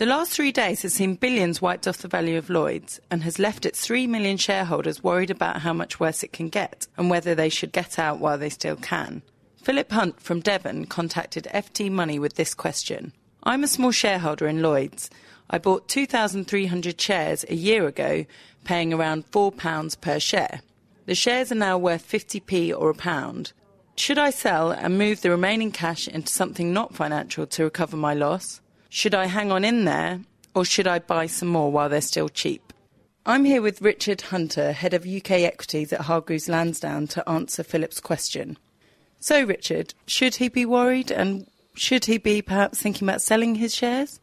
The last three days has seen billions wiped off the value of Lloyd's and has left its 3 million shareholders worried about how much worse it can get and whether they should get out while they still can. Philip Hunt from Devon contacted FT Money with this question. I'm a small shareholder in Lloyd's. I bought 2,300 shares a year ago, paying around £4 per share. The shares are now worth 50p or a pound. Should I sell and move the remaining cash into something not financial to recover my loss? Should I hang on in there or should I buy some more while they're still cheap? I'm here with Richard Hunter, Head of UK Equities at Hargreaves Lansdown, to answer Philip's question. So, Richard, should he be worried and should he be perhaps thinking about selling his shares?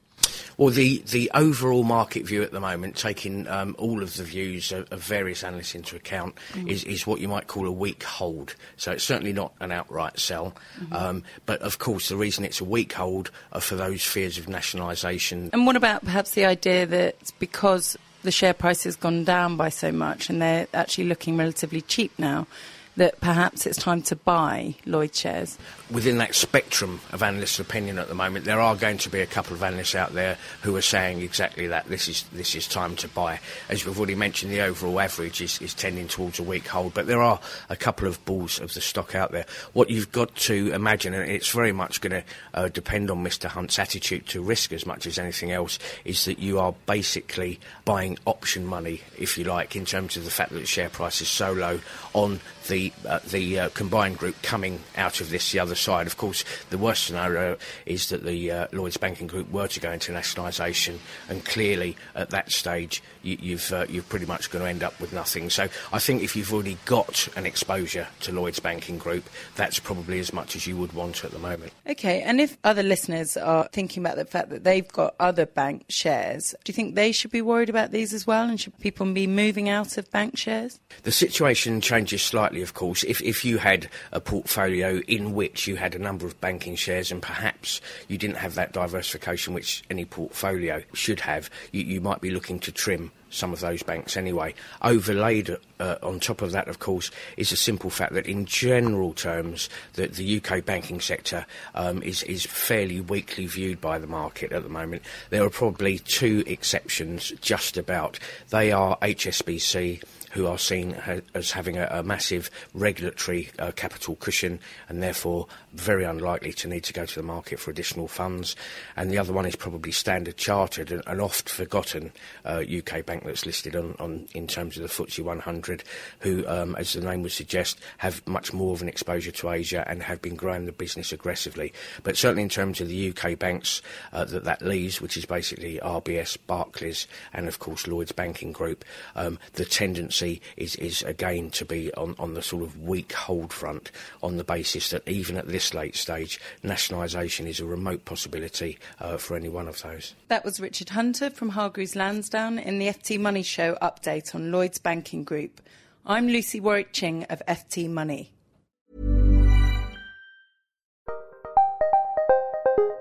Well, the, the overall market view at the moment, taking um, all of the views of, of various analysts into account, mm. is, is what you might call a weak hold. So it's certainly not an outright sell. Mm-hmm. Um, but of course, the reason it's a weak hold are for those fears of nationalisation. And what about perhaps the idea that because the share price has gone down by so much and they're actually looking relatively cheap now, that perhaps it's time to buy Lloyd shares? Within that spectrum of analysts' opinion at the moment, there are going to be a couple of analysts out there who are saying exactly that. This is this is time to buy. As we've already mentioned, the overall average is, is tending towards a weak hold, but there are a couple of bulls of the stock out there. What you've got to imagine, and it's very much going to uh, depend on Mr. Hunt's attitude to risk as much as anything else, is that you are basically buying option money, if you like, in terms of the fact that the share price is so low on the uh, the uh, combined group coming out of this the other side. Of course, the worst scenario is that the uh, Lloyd's Banking Group were to go into nationalisation, and clearly at that stage you, you've uh, you're pretty much going to end up with nothing. So I think if you've already got an exposure to Lloyd's Banking Group, that's probably as much as you would want at the moment. Okay, and if other listeners are thinking about the fact that they've got other bank shares, do you think they should be worried about these as well, and should people be moving out of bank shares? The situation changes slightly, of course. If if you had a portfolio in which you had a number of banking shares and perhaps you didn't have that diversification which any portfolio should have, you, you might be looking to trim some of those banks anyway. Overlaid uh, on top of that, of course, is a simple fact that in general terms, that the UK banking sector um, is, is fairly weakly viewed by the market at the moment. There are probably two exceptions just about. They are HSBC who are seen as having a, a massive regulatory uh, capital cushion and therefore very unlikely to need to go to the market for additional funds. And the other one is probably Standard Chartered, an, an oft forgotten uh, UK bank that's listed on, on, in terms of the FTSE 100, who, um, as the name would suggest, have much more of an exposure to Asia and have been growing the business aggressively. But certainly in terms of the UK banks uh, that that leaves, which is basically RBS, Barclays, and of course Lloyd's Banking Group, um, the tendency is, is again to be on, on the sort of weak hold front on the basis that even at this late stage, nationalisation is a remote possibility uh, for any one of those. That was Richard Hunter from Hargreaves Lansdown in the FT Money Show update on Lloyd's Banking Group. I'm Lucy Warwick Ching of FT Money.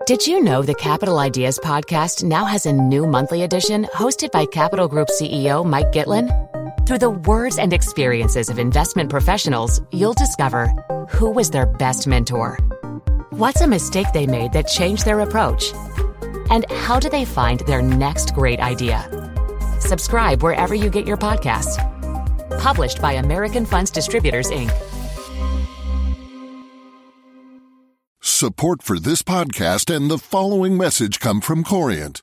Did you know the Capital Ideas podcast now has a new monthly edition hosted by Capital Group CEO Mike Gitlin? Through the words and experiences of investment professionals, you'll discover who was their best mentor, what's a mistake they made that changed their approach, and how do they find their next great idea. Subscribe wherever you get your podcasts. Published by American Funds Distributors, Inc. Support for this podcast and the following message come from Corient.